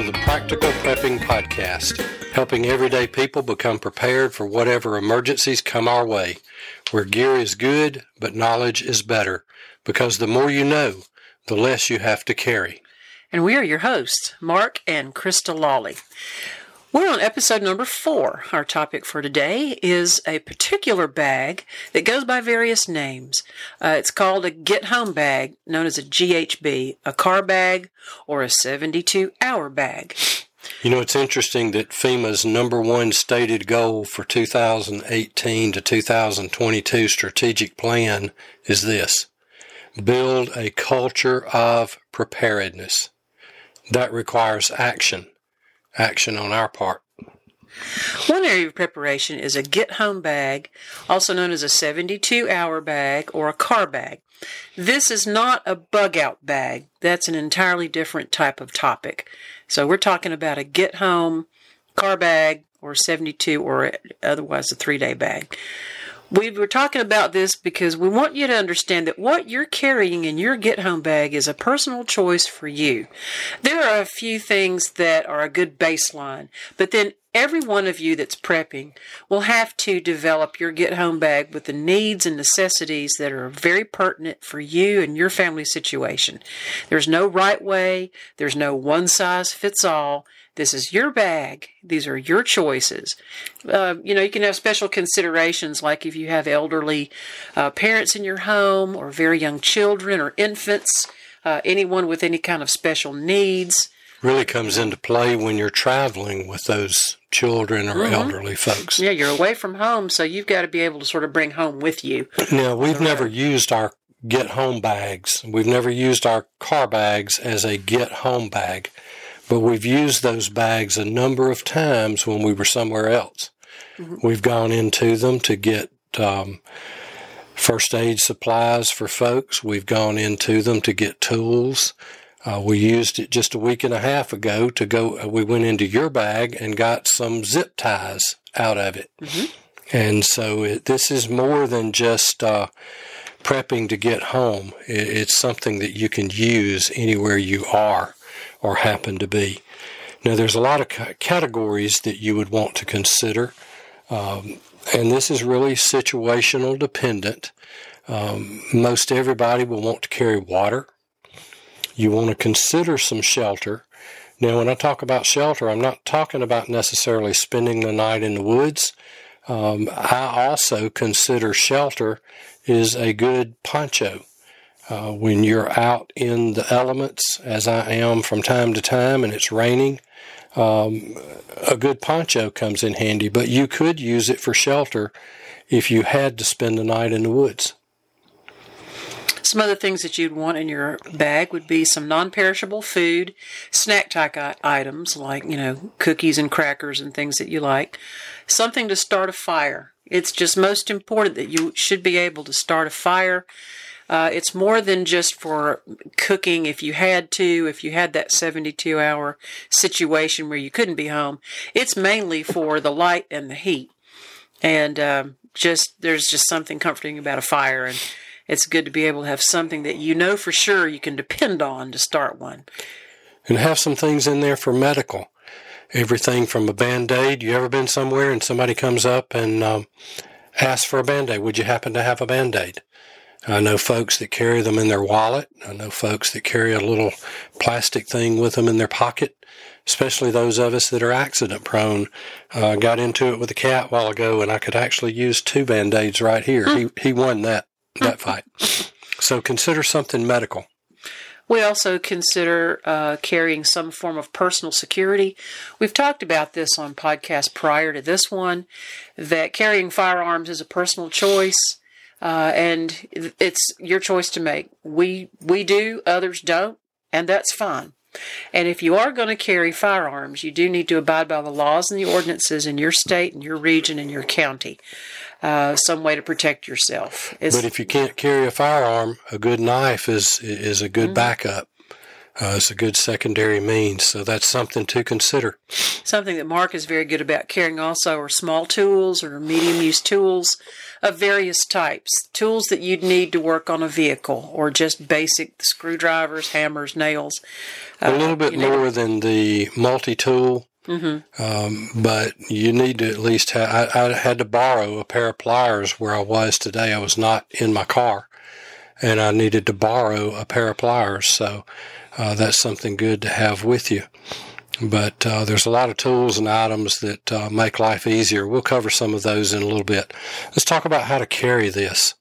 to the Practical Prepping Podcast, helping everyday people become prepared for whatever emergencies come our way, where gear is good, but knowledge is better, because the more you know, the less you have to carry. And we are your hosts, Mark and Krista Lawley. We're on episode number four. Our topic for today is a particular bag that goes by various names. Uh, it's called a get home bag, known as a GHB, a car bag, or a 72 hour bag. You know, it's interesting that FEMA's number one stated goal for 2018 to 2022 strategic plan is this build a culture of preparedness. That requires action action on our part. One area of preparation is a get home bag, also known as a 72 hour bag or a car bag. This is not a bug out bag. That's an entirely different type of topic. So we're talking about a get home car bag or 72 or otherwise a three day bag we were talking about this because we want you to understand that what you're carrying in your get home bag is a personal choice for you. There are a few things that are a good baseline, but then every one of you that's prepping will have to develop your get home bag with the needs and necessities that are very pertinent for you and your family situation. There's no right way, there's no one size fits all. This is your bag. These are your choices. Uh, you know, you can have special considerations like if you have elderly uh, parents in your home, or very young children, or infants, uh, anyone with any kind of special needs. Really comes into play when you're traveling with those children or mm-hmm. elderly folks. Yeah, you're away from home, so you've got to be able to sort of bring home with you. Now, we've never used our get home bags. We've never used our car bags as a get home bag. But we've used those bags a number of times when we were somewhere else. Mm-hmm. We've gone into them to get um, first aid supplies for folks. We've gone into them to get tools. Uh, we used it just a week and a half ago to go. Uh, we went into your bag and got some zip ties out of it. Mm-hmm. And so it, this is more than just uh, prepping to get home. It, it's something that you can use anywhere you are or happen to be. Now, there's a lot of categories that you would want to consider, um, and this is really situational dependent. Um, most everybody will want to carry water. You want to consider some shelter. Now, when I talk about shelter, I'm not talking about necessarily spending the night in the woods. Um, I also consider shelter is a good poncho. Uh, when you're out in the elements, as I am from time to time, and it's raining, um, a good poncho comes in handy. But you could use it for shelter if you had to spend the night in the woods. Some other things that you'd want in your bag would be some non-perishable food, snack type items like, you know, cookies and crackers and things that you like, something to start a fire. It's just most important that you should be able to start a fire uh, it's more than just for cooking if you had to, if you had that 72 hour situation where you couldn't be home. It's mainly for the light and the heat. And um, just there's just something comforting about a fire. And it's good to be able to have something that you know for sure you can depend on to start one. And have some things in there for medical. Everything from a band aid. You ever been somewhere and somebody comes up and um, asks for a band aid? Would you happen to have a band aid? I know folks that carry them in their wallet. I know folks that carry a little plastic thing with them in their pocket, especially those of us that are accident prone. Uh, got into it with a cat a while ago and I could actually use two band-aids right here. He, he won that, that fight. So consider something medical. We also consider uh, carrying some form of personal security. We've talked about this on podcasts prior to this one that carrying firearms is a personal choice. Uh, and it's your choice to make. We we do, others don't, and that's fine. And if you are going to carry firearms, you do need to abide by the laws and the ordinances in your state and your region and your county. Uh, some way to protect yourself. It's, but if you can't carry a firearm, a good knife is is a good mm-hmm. backup. uh, is a good secondary means. So that's something to consider. Something that Mark is very good about carrying also are small tools or medium use tools of various types. Tools that you'd need to work on a vehicle or just basic screwdrivers, hammers, nails. a little bit you know. than the multi tool. Mm-hmm. Um, but you need to at least have. I, I had to borrow a pair of pliers where I was today. I was not in my car, and I needed to borrow a pair of pliers. So uh, that's something good to have with you. But uh, there's a lot of tools and items that uh, make life easier. We'll cover some of those in a little bit. Let's talk about how to carry this.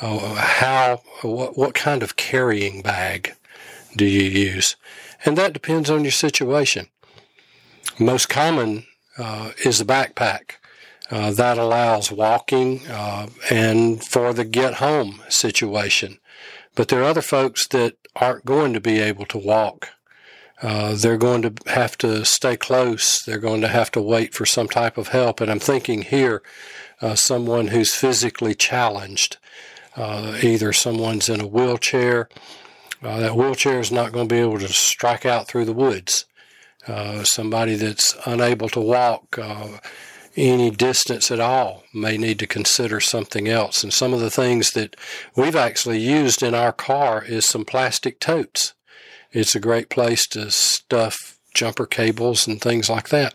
Uh, how what what kind of carrying bag do you use? And that depends on your situation. Most common uh, is a backpack. Uh, that allows walking uh, and for the get home situation. But there are other folks that aren't going to be able to walk. Uh, they're going to have to stay close. They're going to have to wait for some type of help. And I'm thinking here, uh, someone who's physically challenged. Uh, either someone's in a wheelchair. Uh, that wheelchair is not going to be able to strike out through the woods. Uh, somebody that's unable to walk any distance at all may need to consider something else. And some of the things that we've actually used in our car is some plastic totes. It's a great place to stuff jumper cables and things like that.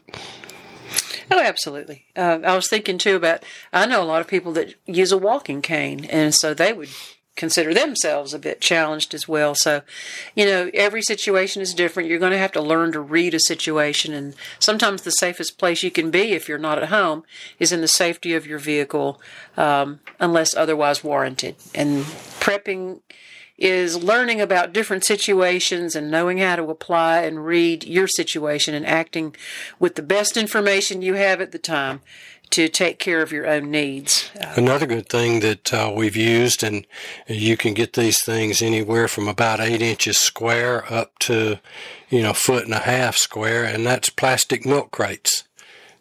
Oh, absolutely. Uh, I was thinking too about, I know a lot of people that use a walking cane, and so they would consider themselves a bit challenged as well. So, you know, every situation is different. You're going to have to learn to read a situation, and sometimes the safest place you can be if you're not at home is in the safety of your vehicle, um, unless otherwise warranted. And prepping is learning about different situations and knowing how to apply and read your situation and acting with the best information you have at the time to take care of your own needs. Another good thing that uh, we've used, and you can get these things anywhere from about eight inches square up to, you know, foot and a half square, and that's plastic milk crates.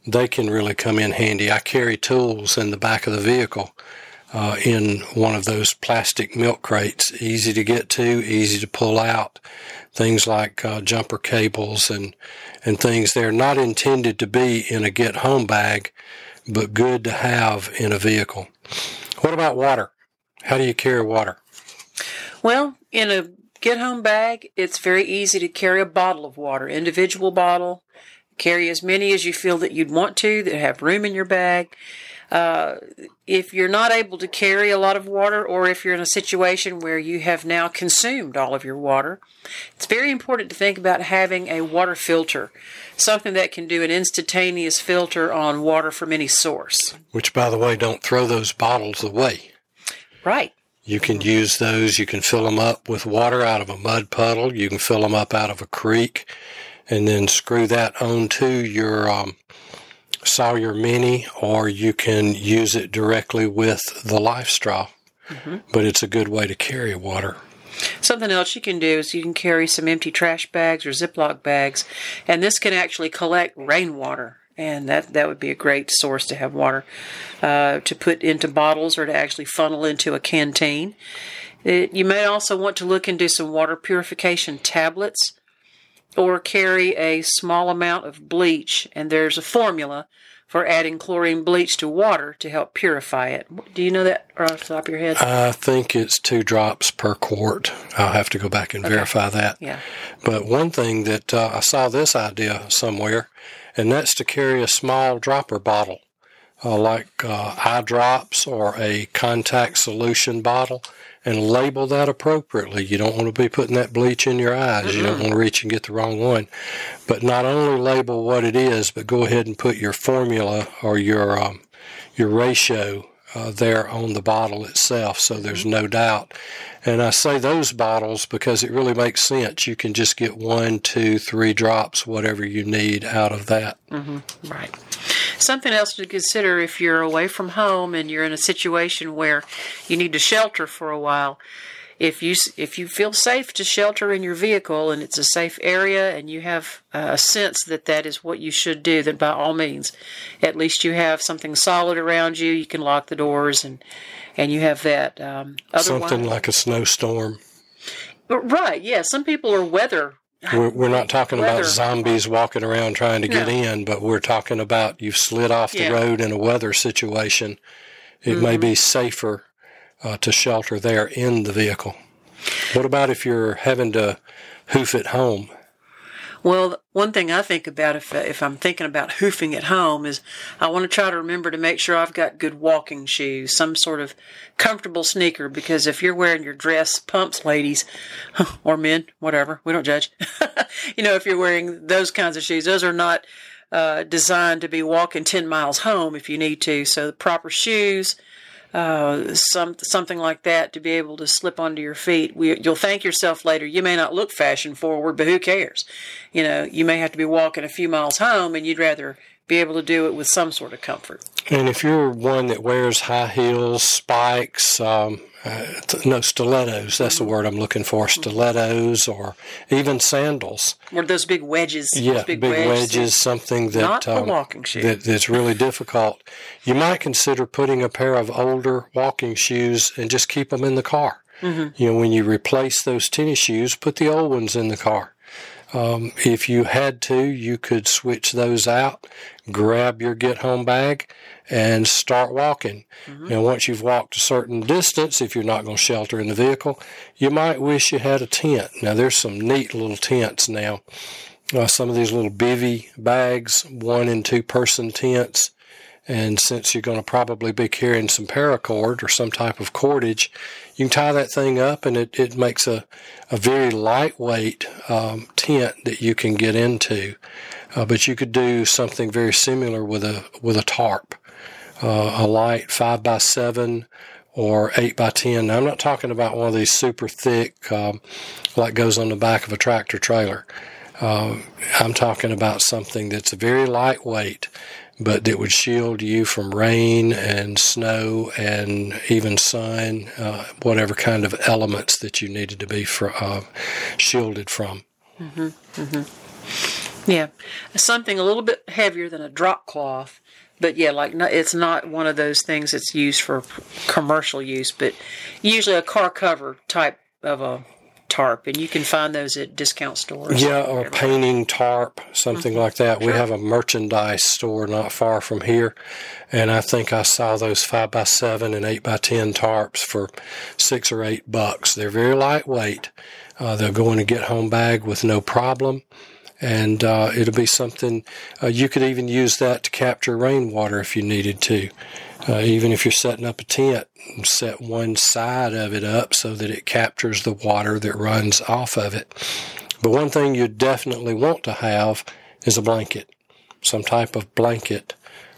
They can really come in handy. I carry tools in the back of the vehicle uh, in one of those plastic milk crates. Easy to get to, easy to pull out. Things like uh, jumper cables and and things. They're not intended to be in a get home bag, but good to have in a vehicle. What about water? How do you carry water? Well, in a get home bag, it's very easy to carry a bottle of water, individual bottle. Carry as many as you feel that you'd want to that have room in your bag. Uh, if you're not able to carry a lot of water, or if you're in a situation where you have now consumed all of your water, it's very important to think about having a water filter, something that can do an instantaneous filter on water from any source. Which, by the way, don't throw those bottles away. Right. You can use those. You can fill them up with water out of a mud puddle. You can fill them up out of a creek, and then screw that onto your um, Sawyer Mini, or you can use it directly with the life straw. Mm-hmm. But it's a good way to carry water. Something else you can do is you can carry some empty trash bags or Ziploc bags, and this can actually collect rainwater. And that, that would be a great source to have water uh, to put into bottles or to actually funnel into a canteen. It, you may also want to look into some water purification tablets or carry a small amount of bleach, and there's a formula for adding chlorine bleach to water to help purify it. Do you know that off the top of your head? I think it's two drops per quart. I'll have to go back and okay. verify that. Yeah. But one thing that uh, I saw this idea somewhere, and that's to carry a small dropper bottle, uh, like uh, eye drops or a contact solution bottle and label that appropriately. You don't want to be putting that bleach in your eyes. Mm-hmm. You don't want to reach and get the wrong one. But not only label what it is, but go ahead and put your formula or your um, your ratio uh, there on the bottle itself, so there's no doubt. And I say those bottles because it really makes sense. You can just get one, two, three drops, whatever you need out of that. Mm-hmm. Right. Something else to consider if you're away from home and you're in a situation where you need to shelter for a while. If you if you feel safe to shelter in your vehicle and it's a safe area and you have a sense that that is what you should do, then by all means, at least you have something solid around you. You can lock the doors and and you have that. Um, something like a snowstorm. Right. Yeah. Some people are weather We're, we're not talking Weather. about zombies walking around trying to get No. in, but we're talking about you've slid off the Yeah. road in a weather situation. It may Mm-hmm. be safer uh, to shelter there in the vehicle. What about if you're having to hoof it home? Well, one thing I think about if if I'm thinking about hoofing at home is I want to try to remember to make sure I've got good walking shoes, some sort of comfortable sneaker. Because if you're wearing your dress pumps, ladies or men, whatever, we don't judge. you know, if you're wearing those kinds of shoes, those are not uh, designed to be walking ten miles home if you need to. So the proper shoes, uh, some something like that to be able to slip onto your feet. We, you'll thank yourself later. You may not look fashion forward, but who cares? You know, you may have to be walking a few miles home, and you'd rather be able to do it with some sort of comfort. And if you're one that wears high heels, spikes, um, uh, no, stilettos, that's the word I'm looking for, stilettos or even sandals. Or those big wedges. those Yeah, big, wedge wedges, things. something that Not um, walking shoe. that that's really difficult. You might consider putting a pair of older walking shoes and just keep them in the car. Mm-hmm. You know, when you replace those tennis shoes, put the old ones in the car. Um, if you had to, you could switch those out, grab your get home bag, and start walking. Now, once you've walked a certain distance, if you're not going to shelter in the vehicle, you might wish you had a tent. Now, there's some neat little tents now. Uh, some of these little bivy bags, one and two person tents. And since you're going to probably be carrying some paracord or some type of cordage, you can tie that thing up and it, it makes a, a very lightweight um, tent that you can get into. Uh, but you could do something very similar with a with a tarp, uh, a light five by seven or eight by ten. Now, I'm not talking about one of these super thick, um, like goes on the back of a tractor trailer. Um, I'm talking about something that's very lightweight, but that would shield you from rain and snow and even sun, uh, whatever kind of elements that you needed to be for, uh, shielded from. Yeah, something a little bit heavier than a drop cloth, but yeah, like it's not one of those things that's used for commercial use, but usually a car cover type of a tarp, and you can find those at discount stores. Yeah, or painting tarp, something like that. We have a merchandise store not far from here, and I think I saw those five by seven and eight by ten tarps for six or eight bucks. They're very lightweight. Uh, they'll go in a get home bag with no problem, and uh, it'll be something uh, you could even use that to capture rainwater if you needed to. Uh, even if you're setting up a tent, set one side of it up so that it captures the water that runs off of it. But one thing you definitely want to have is a blanket, some type of blanket,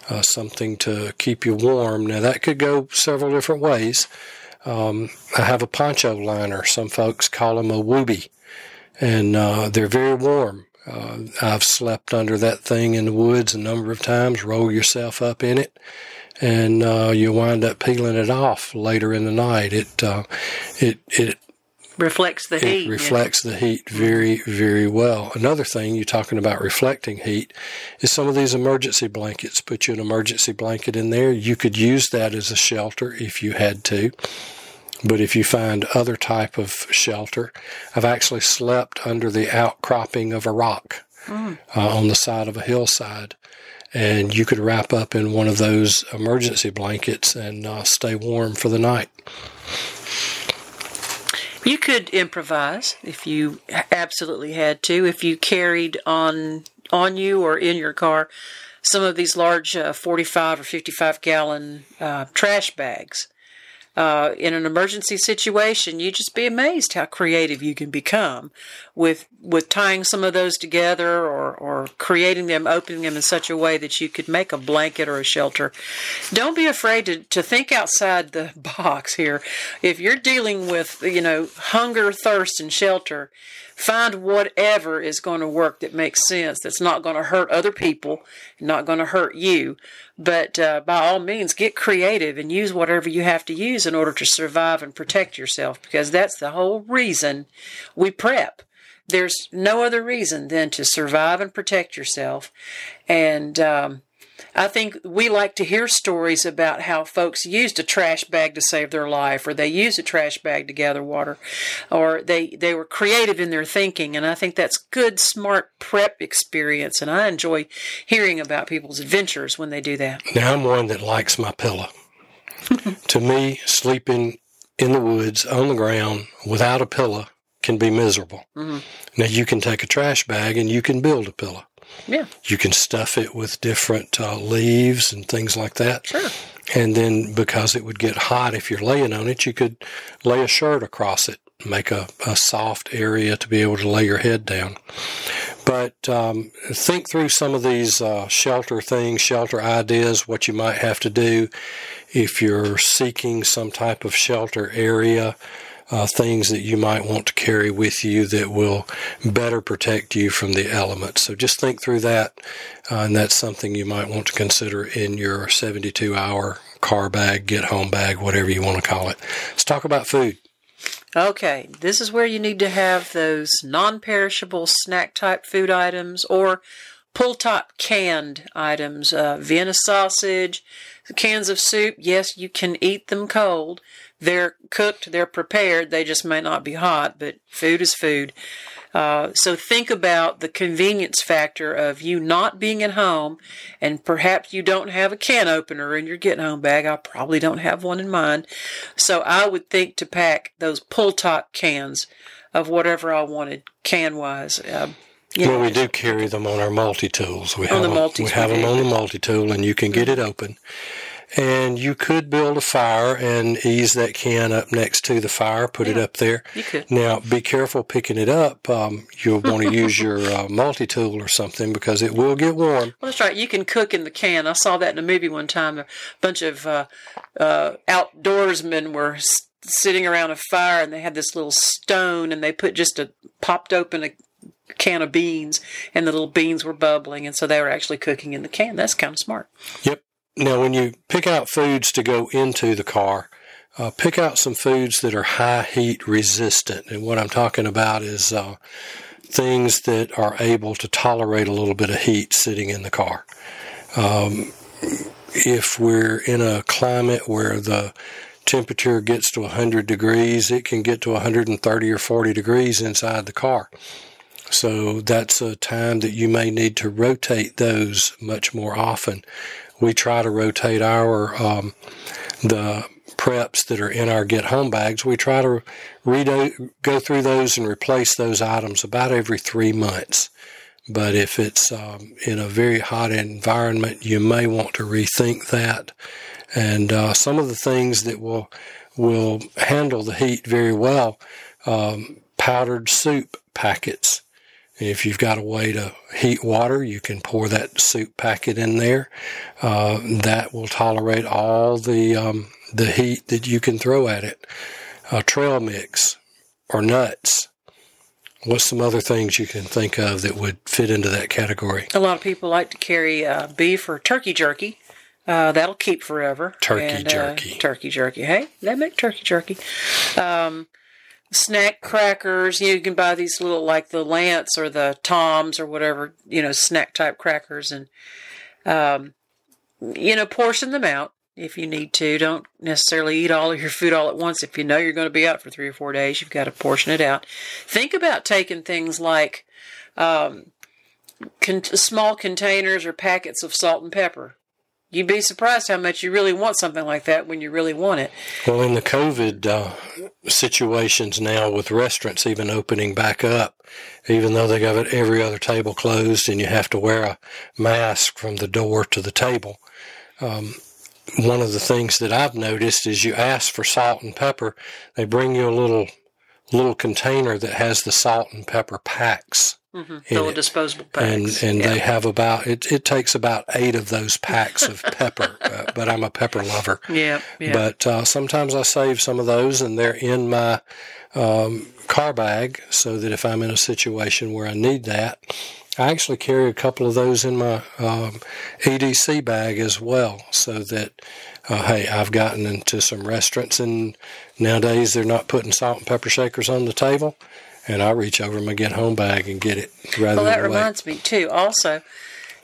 uh, something to keep you warm. Now, that could go several different ways. Um, I have a poncho liner. Some folks call them a woobie, and uh, they're very warm. Uh, I've slept under that thing in the woods a number of times, roll yourself up in it, and uh, you wind up peeling it off later in the night. It uh, it it reflects the heat. it reflects the heat very, very well. Another thing you're talking about reflecting heat is some of these emergency blankets. Put you an emergency blanket in there. You could use that as a shelter if you had to. But if you find other type of shelter, I've actually slept under the outcropping of a rock uh, on the side of a hillside. And you could wrap up in one of those emergency blankets and uh, stay warm for the night. You could improvise if you absolutely had to. If you carried on on you or in your car some of these large uh, 45 or 55 gallon uh, trash bags. Uh, in an emergency situation, you just be amazed how creative you can become with with tying some of those together or or creating them, opening them in such a way that you could make a blanket or a shelter. Don't be afraid to, to think outside the box here. If you're dealing with you know hunger, thirst, and shelter, find whatever is going to work that makes sense. That's not going to hurt other people, not going to hurt you. But uh, by all means, get creative and use whatever you have to use in order to survive and protect yourself because that's the whole reason we prep. There's no other reason than to survive and protect yourself. And um, I think we like to hear stories about how folks used a trash bag to save their life, or they used a trash bag to gather water, or they, they were creative in their thinking. And I think that's good, smart prep experience. And I enjoy hearing about people's adventures when they do that. Now, I'm one that likes my pillow. to me, sleeping in the woods on the ground without a pillow can be miserable. Mm-hmm. Now, you can take a trash bag and you can build a pillow. Yeah. You can stuff it with different uh, leaves and things like that. Sure. And then because it would get hot if you're laying on it, you could lay a shirt across it, make a, a soft area to be able to lay your head down. But um, think through some of these uh, shelter things, shelter ideas, what you might have to do if you're seeking some type of shelter area uh, things that you might want to carry with you that will better protect you from the elements. So just think through that, uh, and that's something you might want to consider in your 72 hour car bag, get home bag, whatever you want to call it. Let's talk about food. Okay, this is where you need to have those non perishable snack type food items or pull top canned items, uh, Vienna sausage, cans of soup. Yes, you can eat them cold, they're cooked, they're prepared, they just may not be hot, but food is food. Uh, so think about the convenience factor of you not being at home, and perhaps you don't have a can opener in your get home bag. I probably don't have one in mine. So I would think to pack those pull top cans of whatever I wanted can wise. Uh, well, we do carry them on our multi tools. We on have the. We have them on the multi tool, and you can get it open and you could build a fire and ease that can up next to the fire, put yeah, it up there. You could. Now, be careful picking it up. Um, you'll want to use your uh, multi tool or something because it will get warm. Well, that's right. You can cook in the can. I saw that in a movie one time. A bunch of uh, uh, outdoorsmen were sitting around a fire and they had this little stone and they put just a popped open a can of beans and the little beans were bubbling and so they were actually cooking in the can. That's kind of smart. Yep. Now, when you pick out foods to go into the car, uh, pick out some foods that are high heat resistant. And what I'm talking about is uh, things that are able to tolerate a little bit of heat sitting in the car. Um, if we're in a climate where the temperature gets to 100 degrees, it can get to 130 or 40 degrees inside the car. So that's a time that you may need to rotate those much more often we try to rotate our um, the preps that are in our get home bags. We try to redo, go through those and replace those items about every three months. But if it's um, in a very hot environment, you may want to rethink that. And uh, some of the things that will will handle the heat very well, um, powdered soup packets if you've got a way to heat water, you can pour that soup packet in there. Uh, that will tolerate all the um, the heat that you can throw at it. Uh, trail mix or nuts. What's some other things you can think of that would fit into that category? A lot of people like to carry uh, beef or turkey jerky. Uh, that'll keep forever. Turkey and, uh, jerky. turkey jerky. Hey, they make turkey jerky. Um, snack crackers. You can buy these little like the Lance or the Toms or whatever, you know, snack type crackers and um, you know, portion them out if you need to. Don't necessarily eat all of your food all at once. If you know you're going to be out for three or four days, you've got to portion it out. Think about taking things like um, con- small containers or packets of salt and pepper. You'd be surprised how much you really want something like that when you really want it. Well, in the COVID uh, situations now, with restaurants even opening back up, even though they got every other table closed and you have to wear a mask from the door to the table, um, one of the things that I've noticed is you ask for salt and pepper, they bring you a little little container that has the salt and pepper packs Mm-hmm. disposable packs. And, and yeah. they have about, it, it takes about eight of those packs of pepper, uh, but I'm a pepper lover. Yeah. yeah. But uh, sometimes I save some of those and they're in my um, car bag so that if I'm in a situation where I need that, I actually carry a couple of those in my um, EDC bag as well so that, uh, hey, I've gotten into some restaurants and nowadays they're not putting salt and pepper shakers on the table and I reach over my get home bag and get it rather. Well, that reminds me too. Also,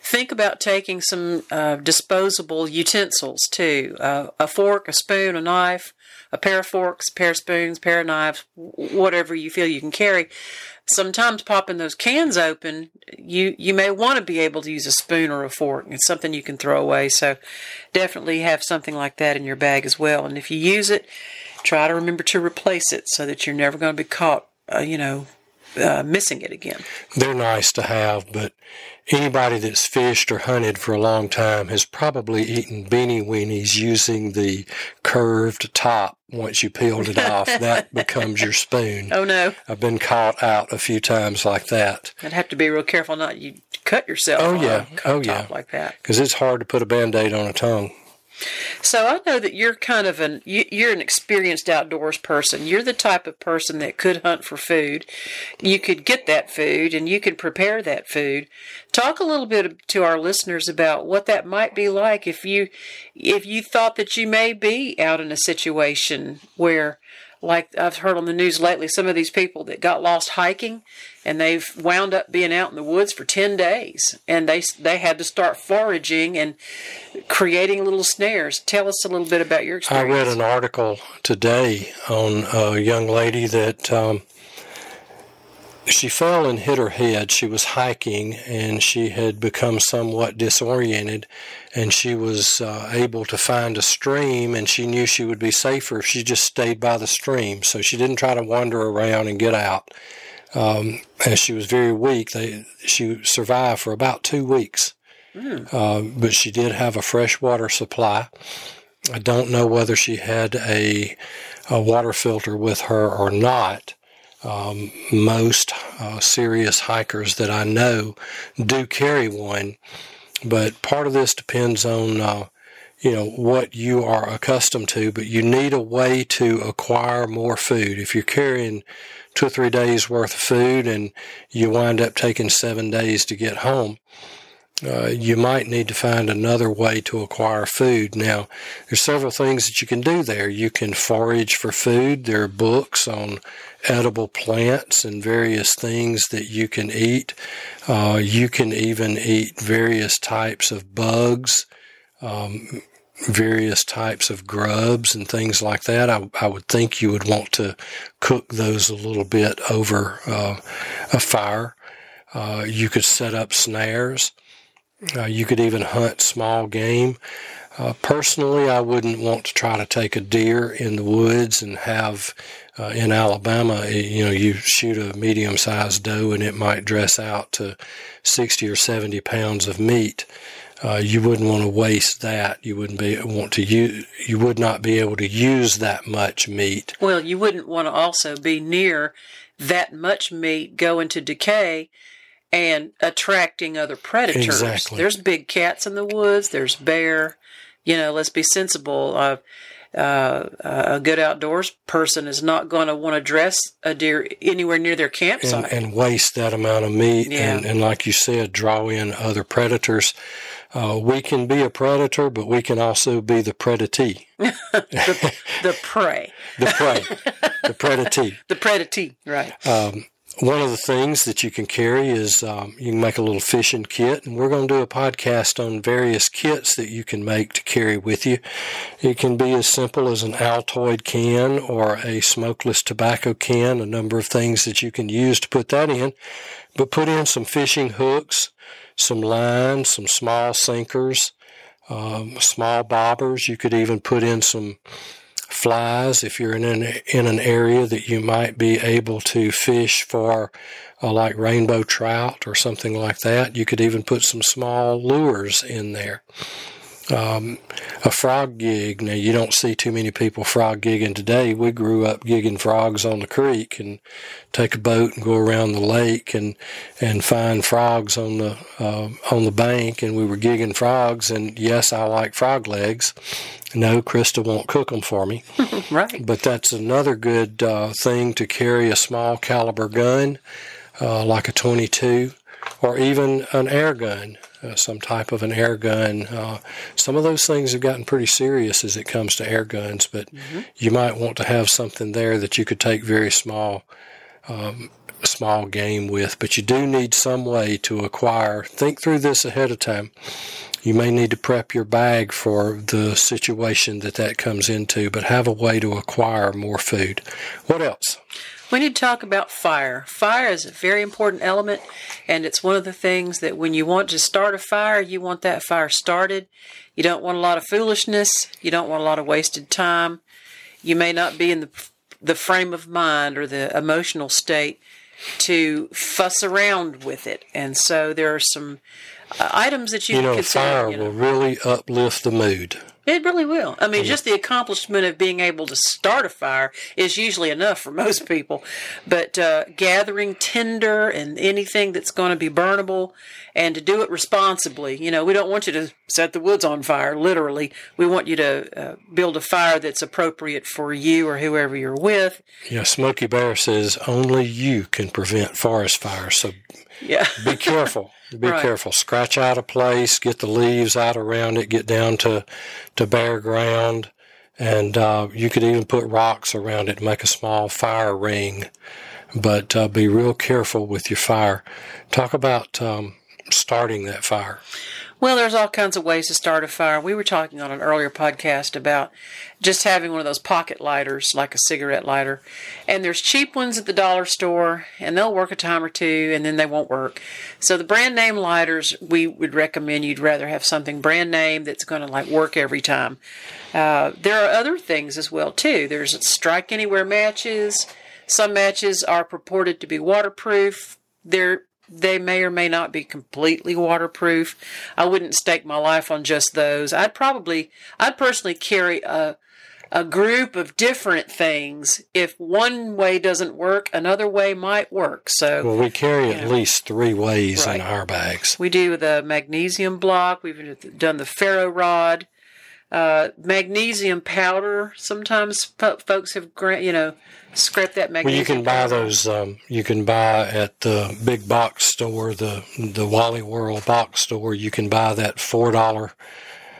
think about taking some uh, disposable utensils too uh, a fork, a spoon, a knife, a pair of forks, a pair of spoons, pair of knives, whatever you feel you can carry. Sometimes popping those cans open, you you may want to be able to use a spoon or a fork. It's something you can throw away. So definitely have something like that in your bag as well. And if you use it, try to remember to replace it so that you're never going to be caught, uh, you know, uh, missing it again. They're nice to have, but anybody that's fished or hunted for a long time has probably eaten beanie weenies using the curved top. Once you peeled it off, that becomes your spoon. Oh no! I've been caught out a few times like that. I'd have to be real careful not you cut yourself. Oh yeah, oh yeah, like that because it's hard to put a band-aid on a tongue. So I know that you're kind of an you're an experienced outdoors person. You're the type of person that could hunt for food. You could get that food and you could prepare that food. Talk a little bit to our listeners about what that might be like if you if you thought that you may be out in a situation where like I've heard on the news lately, some of these people that got lost hiking and they've wound up being out in the woods for 10 days and they they had to start foraging and creating little snares. Tell us a little bit about your experience. I read an article today on a young lady that um, she fell and hit her head. She was hiking and she had become somewhat disoriented and she was uh, able to find a stream and she knew she would be safer if she just stayed by the stream. So she didn't try to wander around and get out. Um, as she was very weak, they, she survived for about two weeks. Mm. Uh, but she did have a fresh water supply. I don't know whether she had a, a water filter with her or not. Um, most uh, serious hikers that I know do carry one, but part of this depends on uh, you know what you are accustomed to. But you need a way to acquire more food. If you're carrying two or three days worth of food and you wind up taking seven days to get home, uh, you might need to find another way to acquire food. Now, there's several things that you can do there. You can forage for food. There are books on edible plants and various things that you can eat. Uh, you can even eat various types of bugs, um, various types of grubs and things like that. I, I, would think you would want to cook those a little bit over uh, a fire. Uh, you could set up snares. Uh, you could even hunt small game. Uh, personally, I wouldn't want to try to take a deer in the woods and have uh, in Alabama, eh, you know, you shoot a medium sized doe and it might dress out to 60 or 70 pounds of meat. Uh, you wouldn't want to waste that. You wouldn't be want to use. You would not be able to use that much meat. Well, you wouldn't want to also be near that much meat going to decay and attracting other predators. Exactly. There's big cats in the woods. There's bear. You know, let's be sensible. Uh, uh, a good outdoors person is not going to want to dress a deer anywhere near their campsite and, and waste that amount of meat. Yeah. And, and, like you said, draw in other predators. Uh, we can be a predator, but we can also be the predatee. the, the prey. the prey. The predatee. the predatee, right. Um, one of the things that you can carry is um, you can make a little fishing kit, and we're going to do a podcast on various kits that you can make to carry with you. It can be as simple as an Altoid can or a smokeless tobacco can, a number of things that you can use to put that in. But put in some fishing hooks, some lines, some small sinkers, um, small bobbers. You could even put in some flies if you're in an, in an area that you might be able to fish for uh, like rainbow trout or something like that. You could even put some small lures in there. Um, a frog gig. Now you don't see too many people frog gigging today. We grew up gigging frogs on the creek and take a boat and go around the lake and and find frogs on the uh, on the bank. And we were gigging frogs. And yes, I like frog legs. No, Krista won't cook them for me. right. But that's another good uh, thing to carry a small caliber gun, uh, like a 22, or even an air gun some type of an air gun. Uh, some of those things have gotten pretty serious as it comes to air guns, but mm-hmm. you might want to have something there that you could take very small um, small game with, but you do need some way to acquire. Think through this ahead of time. You may need to prep your bag for the situation that that comes into, but have a way to acquire more food. What else? We need to talk about fire. Fire is a very important element, and it's one of the things that when you want to start a fire, you want that fire started. You don't want a lot of foolishness. You don't want a lot of wasted time. You may not be in the the frame of mind or the emotional state to fuss around with it, and so there are some uh, items that you, You know, consider. fire you know. will really uplift the mood. It really will. I mean, just the accomplishment of being able to start a fire is usually enough for most people. But uh, gathering tinder and anything that's going to be burnable and to do it responsibly. You know, we don't want you to set the woods on fire, literally. We want you to uh, build a fire that's appropriate for you or whoever you're with. Yeah, Smokey Bear says only you can prevent forest fires. So Yeah. be careful. Be Right. careful. Scratch out a place, get the leaves out around it, get down to, to bare ground, and uh, you could even put rocks around it, make a small fire ring. But uh, be real careful with your fire. Talk about um, starting that fire. Well, there's all kinds of ways to start a fire. We were talking on an earlier podcast about just having one of those pocket lighters, like a cigarette lighter. And there's cheap ones at the dollar store, and they'll work a time or two, and then they won't work. So the brand name lighters, we would recommend you'd rather have something brand name that's going to like work every time. Uh, there are other things as well too. There's strike anywhere matches. Some matches are purported to be waterproof. They're they may or may not be completely waterproof. I wouldn't stake my life on just those. I'd probably, I'd personally carry a, a group of different things. If one way doesn't work, another way might work. So Well, we carry at least three ways Right. in our bags. we do the magnesium block. We've done the ferro rod, uh, magnesium powder. Sometimes fo- folks have, gra- you know, scrap that magnesium. Well, you can buy those. Um, you can buy at the big box store, the the Wally World box store. You can buy that four dollar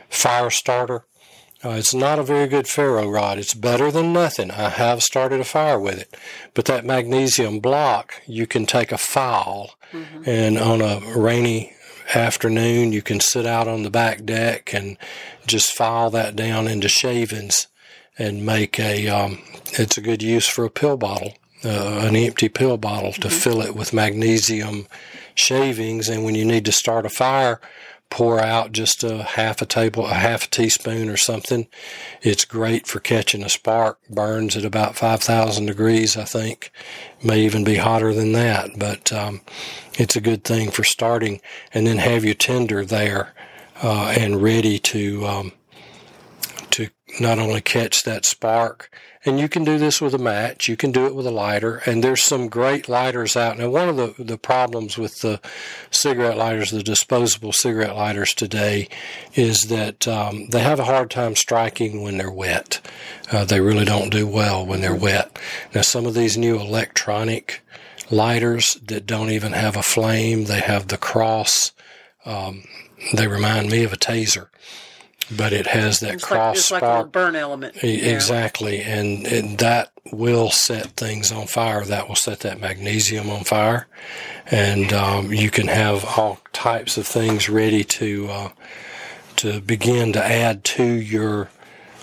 fire starter. Uh, it's not a very good ferro rod. It's better than nothing. I have started a fire with it, but that magnesium block, you can take a file, and on a rainy afternoon, you can sit out on the back deck and just file that down into shavings and make a. Um, it's a good use for a pill bottle, uh, an empty pill bottle to fill it with magnesium shavings. And when you need to start a fire, pour out just a half a table, a half a teaspoon or something. It's great for catching a spark. Burns at about five thousand degrees, I think. May even be hotter than that, but um, it's a good thing for starting. And then have your tinder there uh, and ready to. Um, to not only catch that spark, and you can do this with a match, you can do it with a lighter, and there's some great lighters out. Now, one of the, the problems with the cigarette lighters, the disposable cigarette lighters today, is that um, they have a hard time striking when they're wet. Uh, they really don't do well when they're wet. Now, some of these new electronic lighters that don't even have a flame, they have the cross. Um, they remind me of a taser but it has that It's like, cross like spark. burn element. E- Yeah. Exactly, and, and that will set things on fire. That will set that magnesium on fire, and um, you can have all types of things ready to uh, to begin to add to your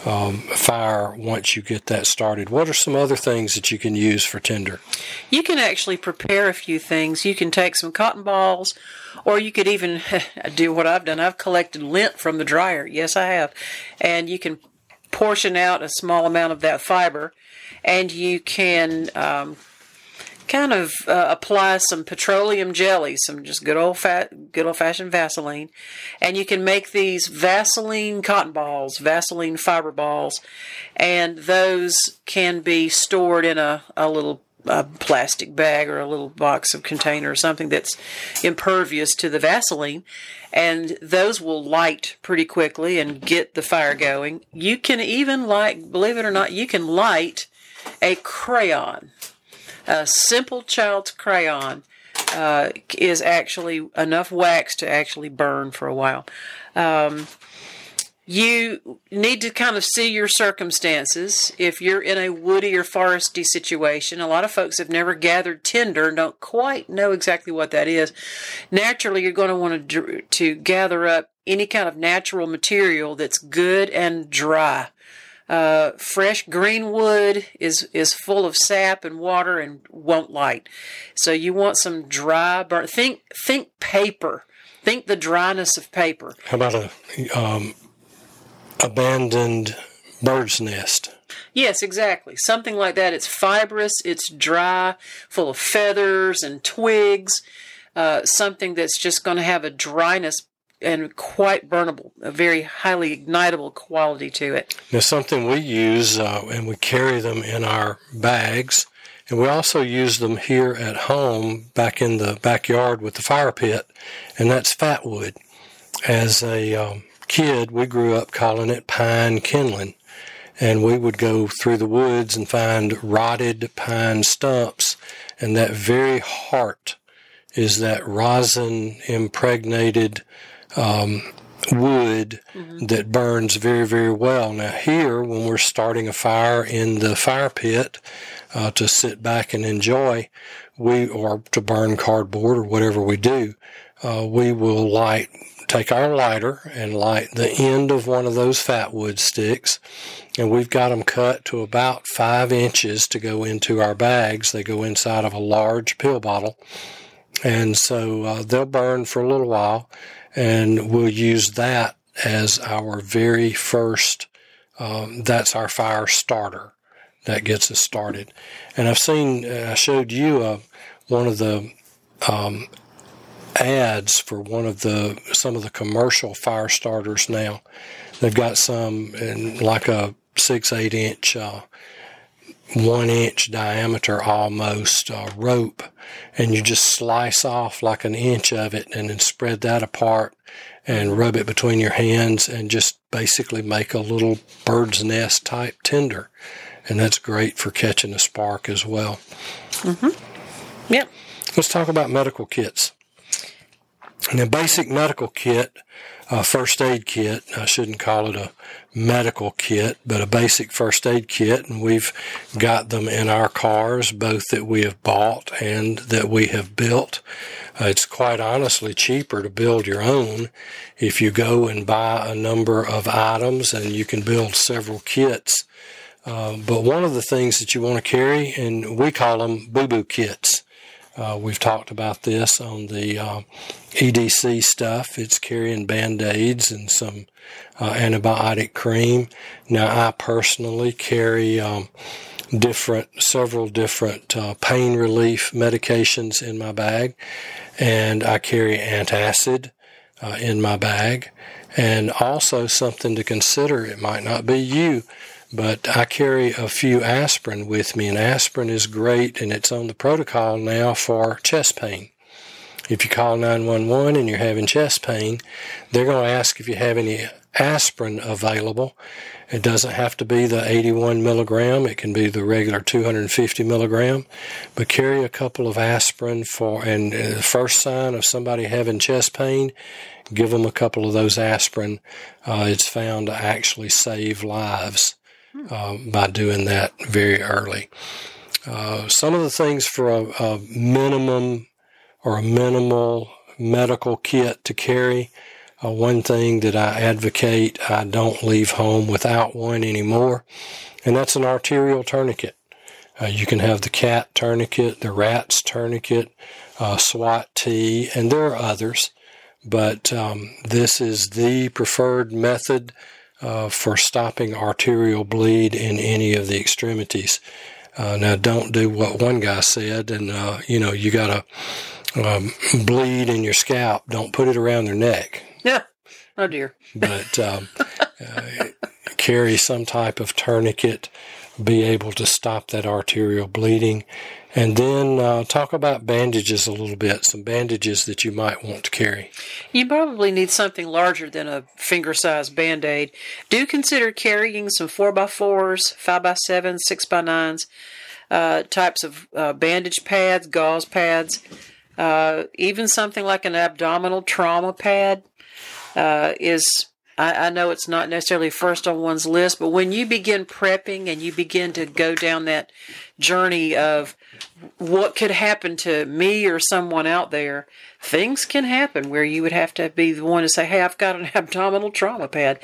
um, fire once you get that started. What are some other things that you can use for tinder? You can actually prepare a few things. You can take some cotton balls, or you could even do what I've done. I've collected lint from the dryer. Yes, I have. And you can portion out a small amount of that fiber, and you can um, kind of uh, apply some petroleum jelly, some just good old fat, good old fashioned Vaseline, and you can make these Vaseline cotton balls, Vaseline fiber balls, and those can be stored in a, a little a plastic bag or a little box of container or something that's impervious to the Vaseline, and those will light pretty quickly and get the fire going. You can even light, believe it or not, you can light a crayon, a simple child's crayon. Uh, is actually enough wax to actually burn for a while. Um, You need to kind of see your circumstances. If you're in a woody or foresty situation, a lot of folks have never gathered tinder and don't quite know exactly what that is. Naturally, you're going to want to, to gather up any kind of natural material that's good and dry. Uh, fresh green wood is is full of sap and water and won't light. So you want some dry burn. Think think paper. Think the dryness of paper. How about a um, abandoned bird's nest? Yes, exactly. Something like that. It's fibrous. It's dry, full of feathers and twigs. Uh, something that's just going to have a dryness and quite burnable, a very highly ignitable quality to it. Now, something we use uh, and we carry them in our bags, and we also use them here at home back in the backyard with the fire pit, and that's fat wood. As a um, kid, we grew up calling it pine kindling. And we would go through the woods and find rotted pine stumps, and that very heart is that rosin impregnated um, wood mm-hmm. that burns very, very well. Now, here, when we're starting a fire in the fire pit uh, to sit back and enjoy, we or to burn cardboard or whatever we do, uh, we will light, take our lighter and light the end of one of those fat wood sticks. And we've got them cut to about five inches to go into our bags. They go inside of a large pill bottle. And so uh, they'll burn for a little while and we'll use that as our very first. Um, that's our fire starter that gets us started. And I've seen, uh, I showed you uh, one of the um, ads for one of the some of the commercial fire starters now. They've got some in like a six eight inch uh, one inch diameter almost uh, rope and you just slice off like an inch of it and then spread that apart and rub it between your hands and just basically make a little bird's nest type tinder and that's great for catching a spark as well. Mm-hmm. yep. Let's talk about medical kits. And a basic medical kit a first aid kit. I shouldn't call it a medical kit, but a basic first aid kit. And we've got them in our cars, both that we have bought and that we have built. Uh, it's quite honestly cheaper to build your own if you go and buy a number of items and you can build several kits. Uh, but one of the things that you want to carry, and we call them boo boo kits. Uh, we've talked about this on the uh, EDC stuff. It's carrying band aids and some uh, antibiotic cream. Now, I personally carry um, different, several different uh, pain relief medications in my bag, and I carry antacid uh, in my bag. And also something to consider, it might not be you, but I carry a few aspirin with me, and aspirin is great, and it's on the protocol now for chest pain. If you call 911 and you're having chest pain, they're going to ask if you have any aspirin available. It doesn't have to be the 81 milligram. It can be the regular 250 milligram, but carry a couple of aspirin for, and the first sign of somebody having chest pain, give them a couple of those aspirin. Uh, it's found to actually save lives uh, by doing that very early. Uh, some of the things for a, a, minimum or a minimal medical kit to carry. Uh, one thing that I advocate, I don't leave home without one anymore, and that's an arterial tourniquet. Uh, you can have the CAT tourniquet, the RATS tourniquet, uh, SWAT T, and there are others, but um, this is the preferred method uh, for stopping arterial bleed in any of the extremities. Uh, now, don't do what one guy said, and uh, you know you got to um, bleed in your scalp. Don't put it around their neck. Yeah. Oh dear. But um, uh, carry some type of tourniquet, be able to stop that arterial bleeding, and then uh, talk about bandages a little bit, some bandages that you might want to carry. You probably need something larger than a finger sized band aid. Do consider carrying some 4x4s, 5x7s, 6x9s, uh, types of uh, bandage pads, gauze pads, uh, even something like an abdominal trauma pad uh, is I, I know it's not necessarily first on one's list, but when you begin prepping and you begin to go down that journey of what could happen to me or someone out there, things can happen where you would have to be the one to say, Hey, I've got an abdominal trauma pad.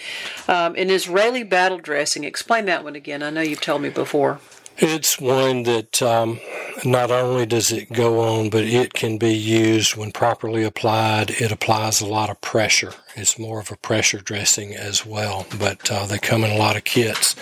Um, an Israeli battle dressing, explain that one again. I know you've told me before. It's one that um, not only does it go on, but it can be used when properly applied. It applies a lot of pressure. It's more of a pressure dressing as well, but uh, they come in a lot of kits.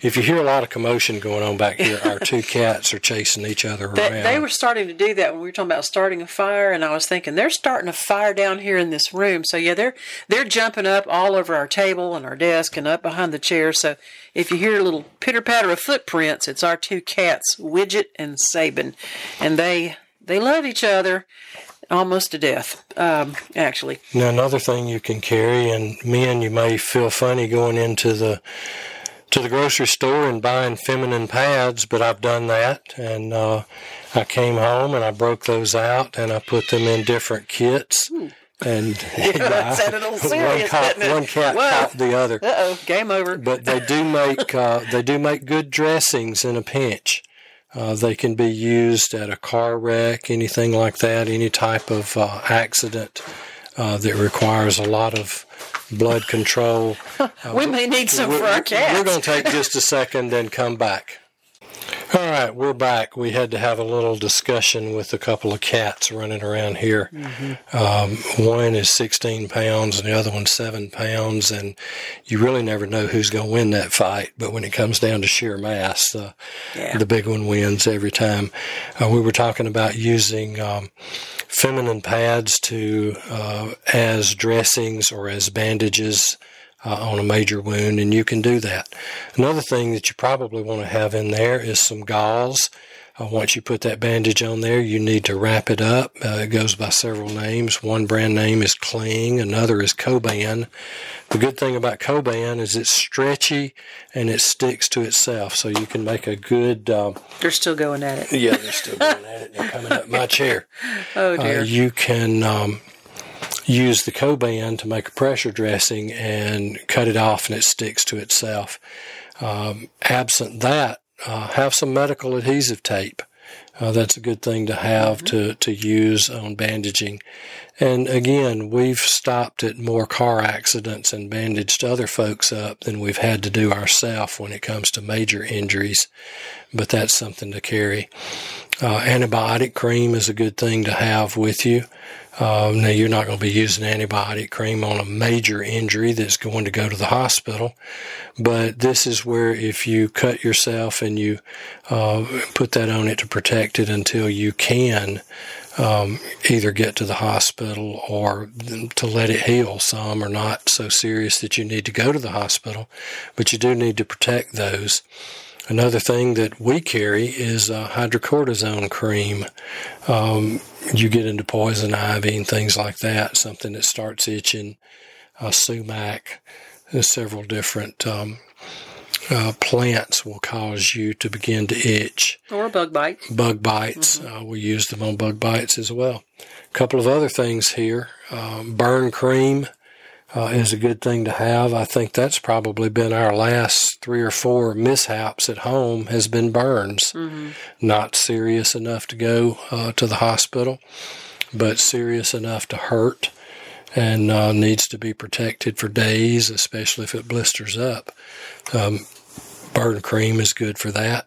If you hear a lot of commotion going on back here, our two cats are chasing each other They, around. they were starting to do that when we were talking about starting a fire, and I was thinking they're starting a fire down here in this room. So yeah, they're they're jumping up all over our table and our desk and up behind the chair. So if you hear a little pitter patter of footprints, it's our two cats, Widget and Sabin, and they they love each other almost to death. Um, actually, Now, another thing you can carry, and men, you may feel funny going into the to the grocery store and buying feminine pads, but I've done that, and uh, I came home and I broke those out and I put them in different kits. And that sounded a little one, serious, caught, didn't it? one cat Whoa. caught the other. uh oh, game over. But they do make uh, they do make good dressings in a pinch. Uh, they can be used at a car wreck, anything like that, any type of uh, accident uh, that requires a lot of blood control. we may need some for our cats. we're going to take just a second and come back. All right, we're back. We had to have a little discussion with a couple of cats running around here. Um, one is 16 pounds and the other one's 7 pounds, and you really never know who's going to win that fight. But when it comes down to sheer mass, uh, Yeah. the big one wins every time. Uh, we were talking about using um, feminine pads to uh, as dressings or as bandages uh, on a major wound, and you can do that. Another thing that you probably want to have in there is some gauze. Uh, once you put that bandage on there, you need to wrap it up. Uh, it goes by several names. One brand name is Kling, another is Coban. The good thing about Coban is it's stretchy and it sticks to itself, so you can make a good. Um, They're still going at it. yeah, they're still going at it. They're coming up my chair. Oh Uh, dear. you can um, use the Coban to make a pressure dressing and cut it off, and it sticks to itself. Um, absent that, uh, have some medical adhesive tape. Uh, that's a good thing to have to, to use on bandaging. And again, we've stopped at more car accidents and bandaged other folks up than we've had to do ourselves when it comes to major injuries. But that's something to carry. Uh, antibiotic cream is a good thing to have with you. Um, now, you're not going to be using antibiotic cream on a major injury that's going to go to the hospital, but this is where if you cut yourself and you uh, put that on it to protect it until you can um, either get to the hospital or to let it heal. Some are not so serious that you need to go to the hospital, but you do need to protect those. Another thing that we carry is uh, hydrocortisone cream. Um, you get into poison ivy and things like that, something that starts itching, uh, sumac, several different um, uh, plants will cause you to begin to itch. or a bug bite. Bug bites, uh, we use them on bug bites as well. A couple of other things here. Um, burn cream uh, is a good thing to have. I think that's probably been our last three or four mishaps at home has been burns. Not serious enough to go uh, to the hospital, but serious enough to hurt and uh, needs to be protected for days, especially if it blisters up. Um, burn cream is good for that.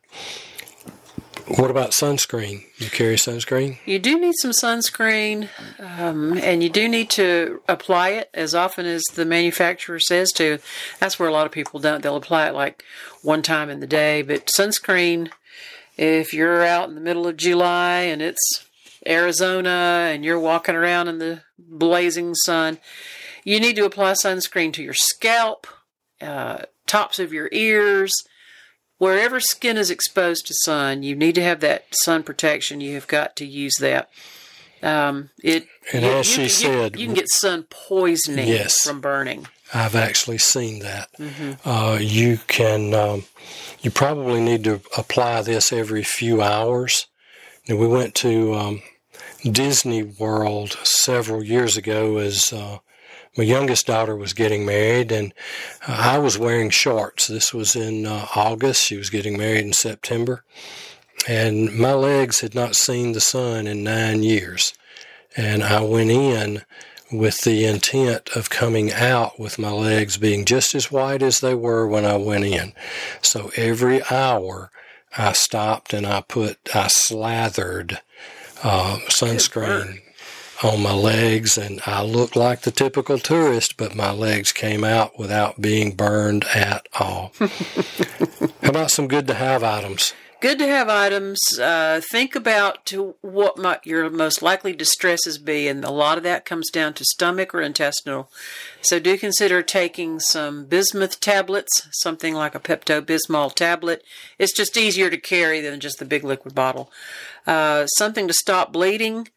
What about sunscreen? You carry sunscreen? You do need some sunscreen, um, and you do need to apply it as often as the manufacturer says to. That's where a lot of people don't. They'll apply it like one time in the day. But sunscreen, if you're out in the middle of July and it's Arizona and you're walking around in the blazing sun, you need to apply sunscreen to your scalp, uh, tops of your ears, wherever skin is exposed to sun, you need to have that sun protection. You have got to use that. Um, it And you, as you she you- said- you, can get sun poisoning Yes. from burning. I've actually seen that. Uh, you can, um, you probably need to apply this every few hours. Now, we went to um, Disney World several years ago as uh, my youngest daughter was getting married, and uh, I was wearing shorts. This was in uh, August. She was getting married in September. And my legs had not seen the sun in nine years. And I went in with the intent of coming out with my legs being just as white as they were when I went in. So every hour I stopped and I put, I slathered uh, sunscreen on my legs and I looked like the typical tourist, but my legs came out without being burned at all. How about some good to have items? Good to have items. Uh, think about to what might your most likely distresses be, and a lot of that comes down to stomach or intestinal. So do consider taking some bismuth tablets, something like a Pepto Bismol tablet. It's just easier to carry than just the big liquid bottle. Uh, something to stop bleeding.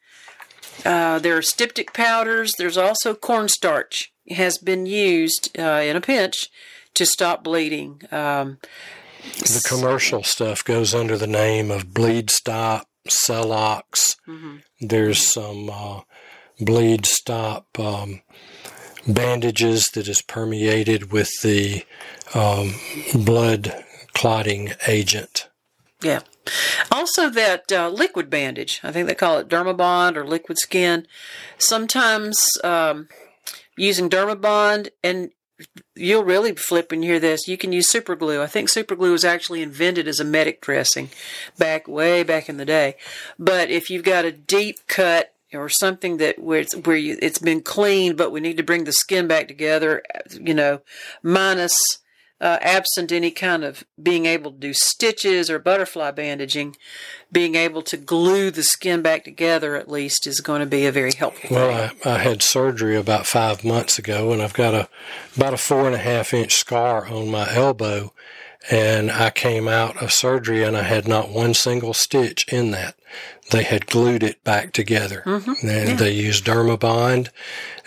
Uh, there are styptic powders. There's also cornstarch it has been used uh, in a pinch to stop bleeding. Um, the commercial stuff goes under the name of Bleed Stop, Celox. Mm-hmm. There's some uh, Bleed Stop um, bandages that is permeated with the um, blood clotting agent. Yeah. Also, that uh, liquid bandage. I think they call it Dermabond or liquid skin. Sometimes um, using Dermabond, and you'll really flip when you hear this. You can use super glue. I think super glue was actually invented as a medic dressing back way back in the day. But if you've got a deep cut or something that where it's where you, it's been cleaned, but we need to bring the skin back together, you know, minus uh, absent any kind of being able to do stitches or butterfly bandaging, being able to glue the skin back together at least is going to be a very helpful. Well, I, I, had surgery about five months ago, and I've got a about a four and a half inch scar on my elbow, and I came out of surgery and I had not one single stitch in that. They had glued it back together, mm-hmm. and yeah. they used Dermabond,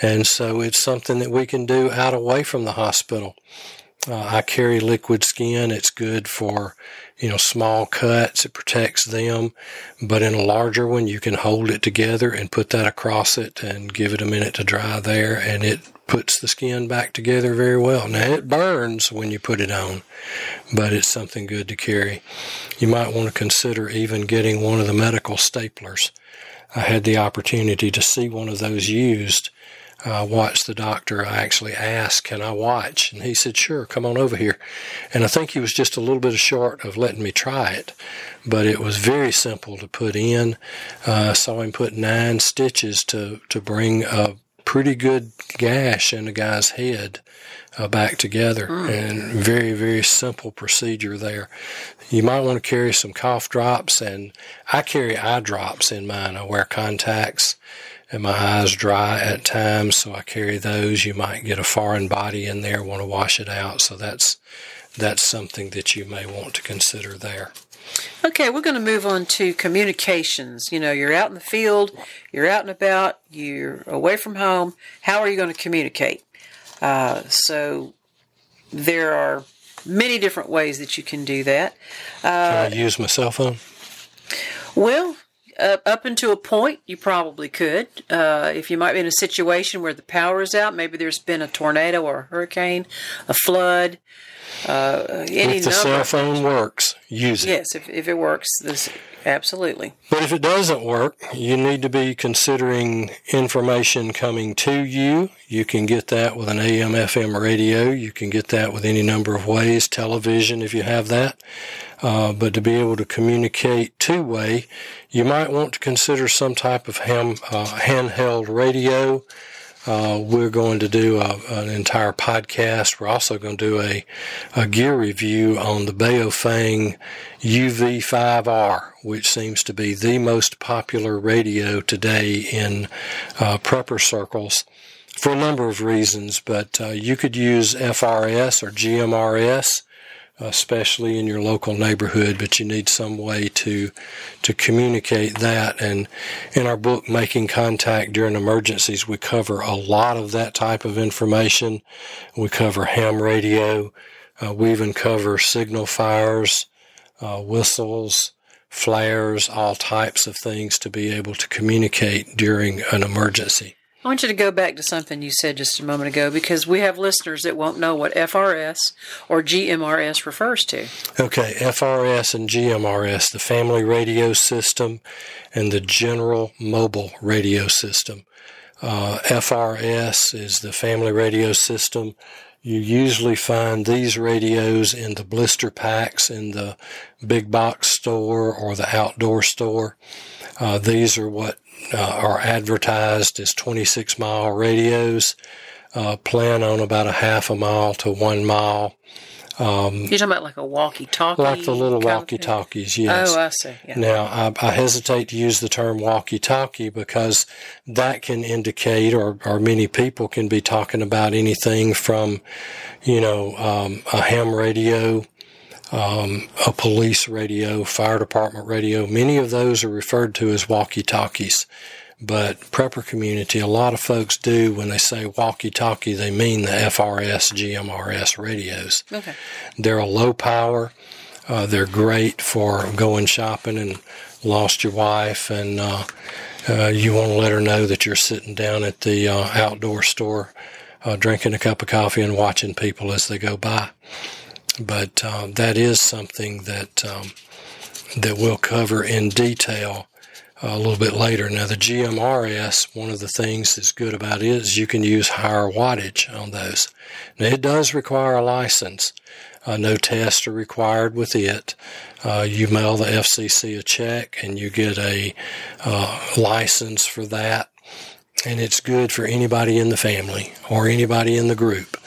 and so it's something that we can do out away from the hospital. Uh, I carry liquid skin. It's good for, you know, small cuts. It protects them. But in a larger one, you can hold it together and put that across it and give it a minute to dry there. And it puts the skin back together very well. Now it burns when you put it on, but it's something good to carry. You might want to consider even getting one of the medical staplers. I had the opportunity to see one of those used I watched the doctor. I actually asked, Can I watch? And he said, Sure, come on over here. And I think he was just a little bit short of letting me try it, but it was very simple to put in. Uh, saw him put nine stitches to, to bring a pretty good gash in a guy's head uh, back together. Mm. And very, very simple procedure there. You might want to carry some cough drops, and I carry eye drops in mine. I wear contacts and my eyes dry at times, so I carry those. You might get a foreign body in there, want to wash it out, so that's that's something that you may want to consider there. Okay, we're going to move on to communications. You know, you're out in the field, you're out and about, you're away from home. How are you going to communicate? Uh, so there are many different ways that you can do that. Uh, can I use my cell phone? Well, uh, up until a point, you probably could. Uh, if you might be in a situation where the power is out, maybe there's been a tornado or a hurricane, a flood. Uh, any if the cell phone works, use it. Yes, if, if it works, this absolutely. But if it doesn't work, you need to be considering information coming to you. You can get that with an AM FM radio. You can get that with any number of ways, television if you have that. Uh, but to be able to communicate two way, you might want to consider some type of ham, uh, handheld radio. Uh, we're going to do a, an entire podcast. We're also going to do a, a gear review on the Baofeng UV5R, which seems to be the most popular radio today in uh, prepper circles for a number of reasons. But uh, you could use FRS or GMRS especially in your local neighborhood, but you need some way to to communicate that. And in our book, Making Contact During Emergencies, we cover a lot of that type of information. We cover ham radio. Uh, we even cover signal fires, uh, whistles, flares, all types of things to be able to communicate during an emergency. I want you to go back to something you said just a moment ago because we have listeners that won't know what FRS or GMRS refers to. Okay, FRS and GMRS, the Family Radio System and the General Mobile Radio System. Uh, FRS is the Family Radio System. You usually find these radios in the blister packs in the big box store or the outdoor store. Uh, these are what uh, are advertised as 26 mile radios. Uh, plan on about a half a mile to one mile. Um, You're talking about like a walkie-talkie, like the little walkie-talkies. Yes. Oh, I see. Yeah. Now, I, I, hesitate to use the term walkie-talkie because that can indicate, or, or many people can be talking about anything from, you know, um, a ham radio, um, a police radio, fire department radio. Many of those are referred to as walkie-talkies. But prepper community, a lot of folks do when they say walkie-talkie, they mean the FRS, GMRS radios. Okay. They're a low power. Uh, they're great for going shopping and lost your wife and uh, uh, you want to let her know that you're sitting down at the uh, outdoor store uh, drinking a cup of coffee and watching people as they go by. But uh, that is something that um, that we'll cover in detail a little bit later. Now, the GMRS, one of the things that's good about it is you can use higher wattage on those. Now, it does require a license. Uh, no tests are required with it. Uh, you mail the FCC a check and you get a uh, license for that. And it's good for anybody in the family or anybody in the group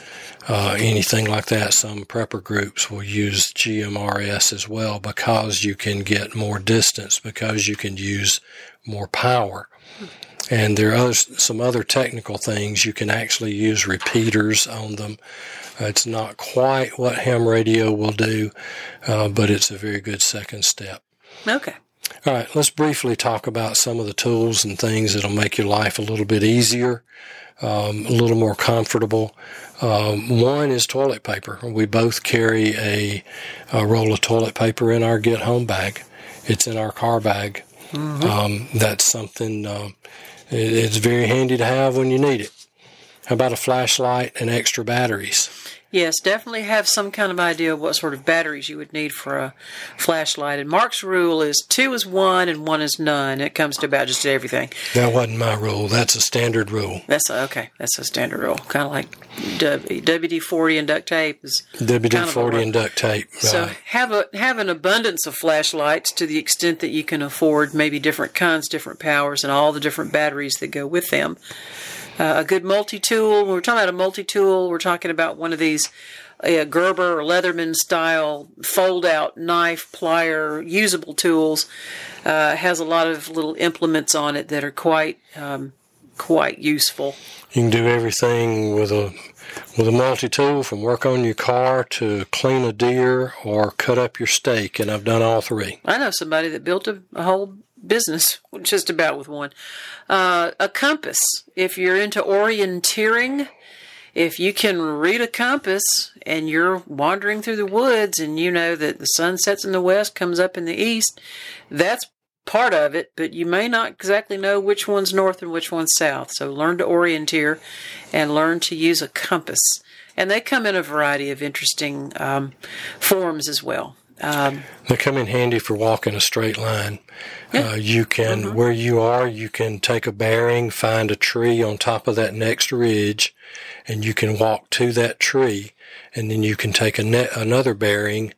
uh, anything like that. Some prepper groups will use GMRS as well because you can get more distance, because you can use more power. And there are some other technical things. You can actually use repeaters on them. Uh, it's not quite what ham radio will do, uh, but it's a very good second step. Okay. All right, let's briefly talk about some of the tools and things that'll make your life a little bit easier, um, a little more comfortable. Um, one is toilet paper. We both carry a, a, roll of toilet paper in our get home bag. It's in our car bag. Mm-hmm. Um, that's something uh, it, it's very handy to have when you need it. How about a flashlight and extra batteries? Yes, definitely have some kind of idea of what sort of batteries you would need for a flashlight. And Mark's rule is two is one and one is none. It comes to about just everything. That wasn't my rule. That's a standard rule. That's a, okay. That's a standard rule. Kind of like WD forty and duct tape is WD forty and duct tape. Right. So have a have an abundance of flashlights to the extent that you can afford. Maybe different kinds, different powers, and all the different batteries that go with them uh, a good multi tool. When we're talking about a multi tool, we're talking about one of these a Gerber or Leatherman style fold out knife, plier, usable tools. Uh, has a lot of little implements on it that are quite um, quite useful. You can do everything with a with a multi tool from work on your car to clean a deer or cut up your steak, and I've done all three. I know somebody that built a, a whole business just about with one. Uh, a compass. If you're into orienteering, if you can read a compass and you're wandering through the woods and you know that the sun sets in the west, comes up in the east, that's part of it, but you may not exactly know which one's north and which one's south. So learn to orienteer and learn to use a compass. And they come in a variety of interesting um, forms as well. Um, they come in handy for walking a straight line. Yeah. Uh, you can, mm-hmm. where you are, you can take a bearing, find a tree on top of that next ridge, and you can walk to that tree, and then you can take a net, another bearing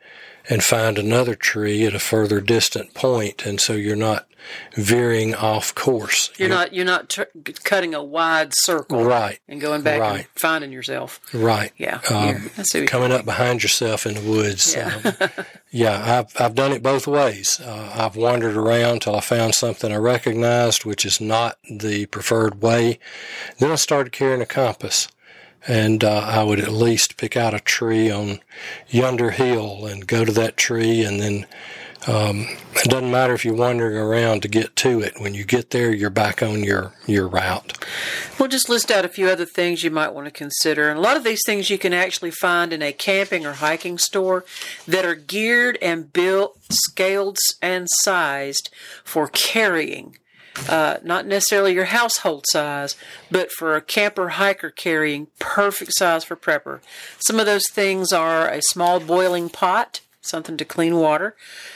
and find another tree at a further distant point, and so you're not veering off course. You're, you're not you're not t- cutting a wide circle, right? And going back right. and finding yourself, right? Yeah, um, coming up behind yourself in the woods. Yeah, um, yeah. I've I've done it both ways. Uh, I've wandered around till I found something I recognized, which is not the preferred way. Then I started carrying a compass and uh, I would at least pick out a tree on yonder hill and go to that tree, and then um, it doesn't matter if you're wandering around to get to it. When you get there, you're back on your your route. We'll just list out a few other things you might want to consider, and a lot of these things you can actually find in a camping or hiking store that are geared and built, scaled, and sized for carrying uh, not necessarily your household size, but for a camper hiker carrying, perfect size for prepper. Some of those things are a small boiling pot, something to clean water,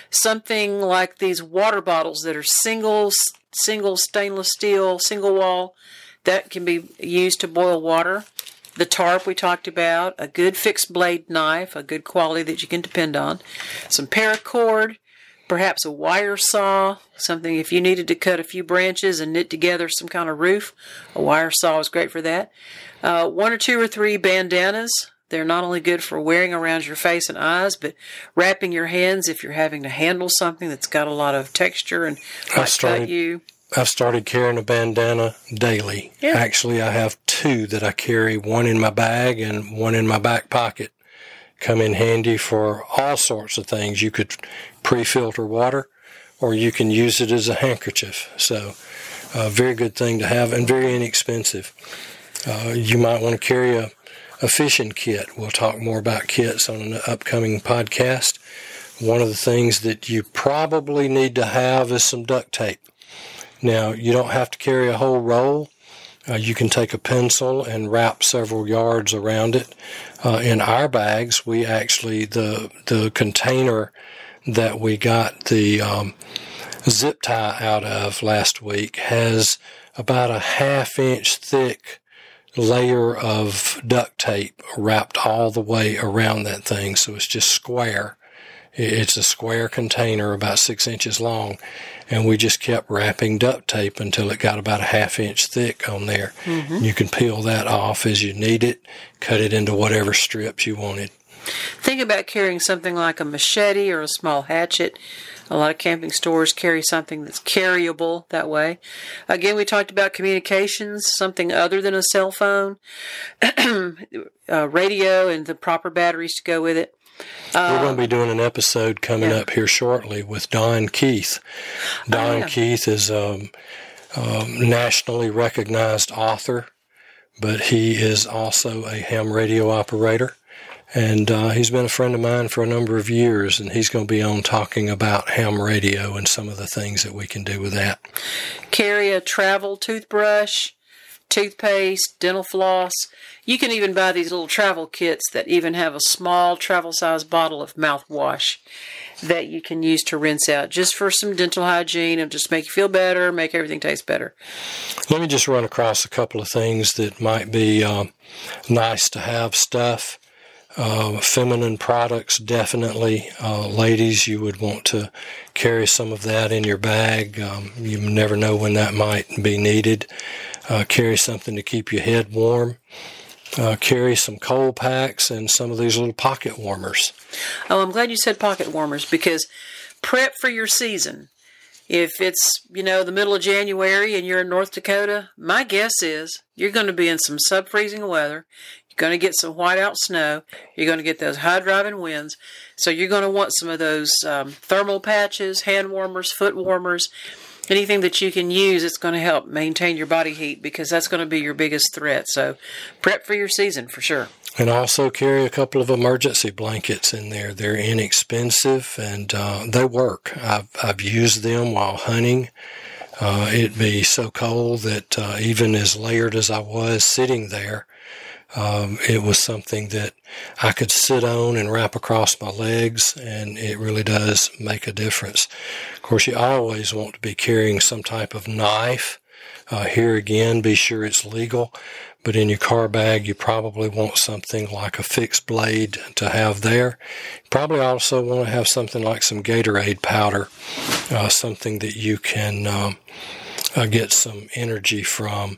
something like these water bottles that are single, single stainless steel, single wall, that can be used to boil water. The tarp we talked about, a good fixed blade knife, a good quality that you can depend on, some paracord, perhaps a wire saw, something if you needed to cut a few branches and knit together some kind of roof, a wire saw is great for that. Uh, one or two or three bandanas. They're not only good for wearing around your face and eyes, but wrapping your hands if you're having to handle something that's got a lot of texture and might started- you. I've started carrying a bandana daily. Yeah. Actually, I have two that I carry, one in my bag and one in my back pocket. Come in handy for all sorts of things. You could pre-filter water or you can use it as a handkerchief. So, a very good thing to have and very inexpensive. Uh, you might want to carry a, a fishing kit. We'll talk more about kits on an upcoming podcast. One of the things that you probably need to have is some duct tape. Now, you don't have to carry a whole roll. Uh, you can take a pencil and wrap several yards around it. Uh, in our bags, we actually the the container that we got the um, zip tie out of last week has about a half inch thick layer of duct tape wrapped all the way around that thing, so it's just square. It's a square container about six inches long, and we just kept wrapping duct tape until it got about a half inch thick on there. Mm-hmm. You can peel that off as you need it, cut it into whatever strips you wanted. Think about carrying something like a machete or a small hatchet. A lot of camping stores carry something that's carryable that way. Again, we talked about communications, something other than a cell phone, uh, radio, and the proper batteries to go with it. We're going to be doing an episode coming yeah. up here shortly with Don Keith. Don yeah. Keith is a um, um, nationally recognized author, but he is also a ham radio operator. And uh, he's been a friend of mine for a number of years, and he's going to be on talking about ham radio and some of the things that we can do with that. Carry a travel toothbrush, toothpaste, dental floss. You can even buy these little travel kits that even have a small travel size bottle of mouthwash that you can use to rinse out just for some dental hygiene and just make you feel better, make everything taste better. Let me just run across a couple of things that might be um, nice to have stuff. Uh, feminine products, definitely. Uh, ladies, you would want to carry some of that in your bag. Um, you never know when that might be needed. Uh, carry something to keep your head warm. Uh, carry some cold packs and some of these little pocket warmers. Oh, I'm glad you said pocket warmers because prep for your season. If it's, you know, the middle of January and you're in North Dakota, my guess is you're going to be in some sub freezing weather. Going to get some whiteout snow. You're going to get those high driving winds. So you're going to want some of those um, thermal patches, hand warmers, foot warmers, anything that you can use that's going to help maintain your body heat because that's going to be your biggest threat. So prep for your season for sure. And also carry a couple of emergency blankets in there. They're inexpensive and uh, they work. I've, I've used them while hunting. Uh, it'd be so cold that uh, even as layered as I was sitting there, um, it was something that I could sit on and wrap across my legs, and it really does make a difference. Of course, you always want to be carrying some type of knife. Uh, here again, be sure it's legal. But in your car bag, you probably want something like a fixed blade to have there. Probably also want to have something like some Gatorade powder, uh, something that you can um, uh, get some energy from.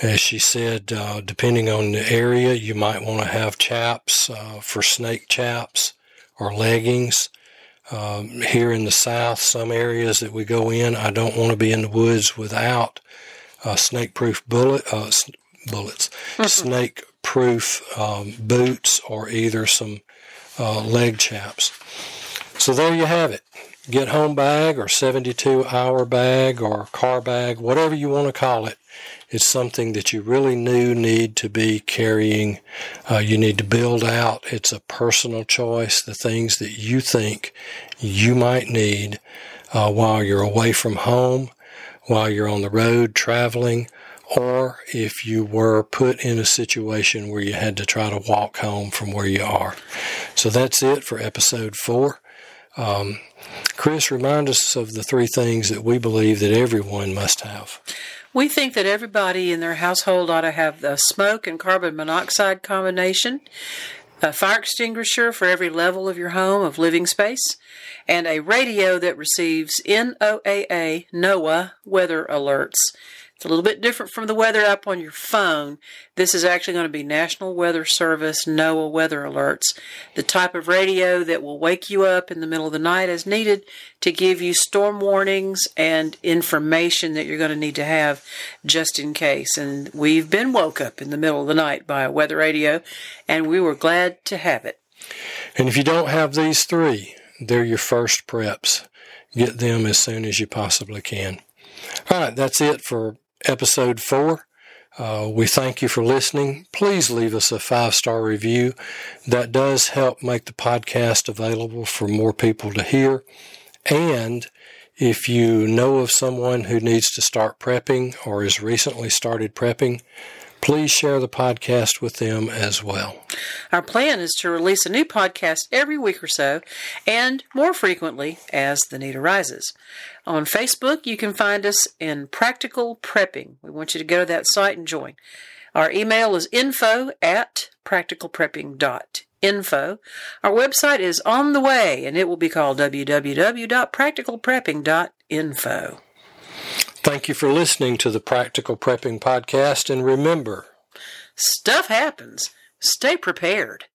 As she said, uh, depending on the area, you might want to have chaps uh, for snake chaps or leggings. Um, here in the south, some areas that we go in, I don't want to be in the woods without uh, snake-proof bullet uh, s- bullets, snake-proof um, boots, or either some uh, leg chaps. So there you have it. Get home bag or 72 hour bag or car bag, whatever you want to call it. It's something that you really do need to be carrying. Uh, you need to build out. It's a personal choice. The things that you think you might need uh, while you're away from home, while you're on the road traveling, or if you were put in a situation where you had to try to walk home from where you are. So that's it for episode four. Um, Chris, remind us of the three things that we believe that everyone must have. We think that everybody in their household ought to have the smoke and carbon monoxide combination, a fire extinguisher for every level of your home of living space, and a radio that receives NOAA NOAA weather alerts. It's a little bit different from the weather app on your phone. This is actually going to be National Weather Service NOAA weather alerts, the type of radio that will wake you up in the middle of the night as needed to give you storm warnings and information that you're going to need to have just in case. And we've been woke up in the middle of the night by a weather radio, and we were glad to have it. And if you don't have these three, they're your first preps. Get them as soon as you possibly can. All right, that's it for episode four. Uh, we thank you for listening. Please leave us a five star review. That does help make the podcast available for more people to hear. And if you know of someone who needs to start prepping or has recently started prepping, please share the podcast with them as well. Our plan is to release a new podcast every week or so, and more frequently as the need arises. On Facebook, you can find us in Practical Prepping. We want you to go to that site and join. Our email is info at practicalprepping.info. Our website is on the way, and it will be called www.practicalprepping.info. Thank you for listening to the Practical Prepping Podcast, and remember stuff happens. Stay prepared.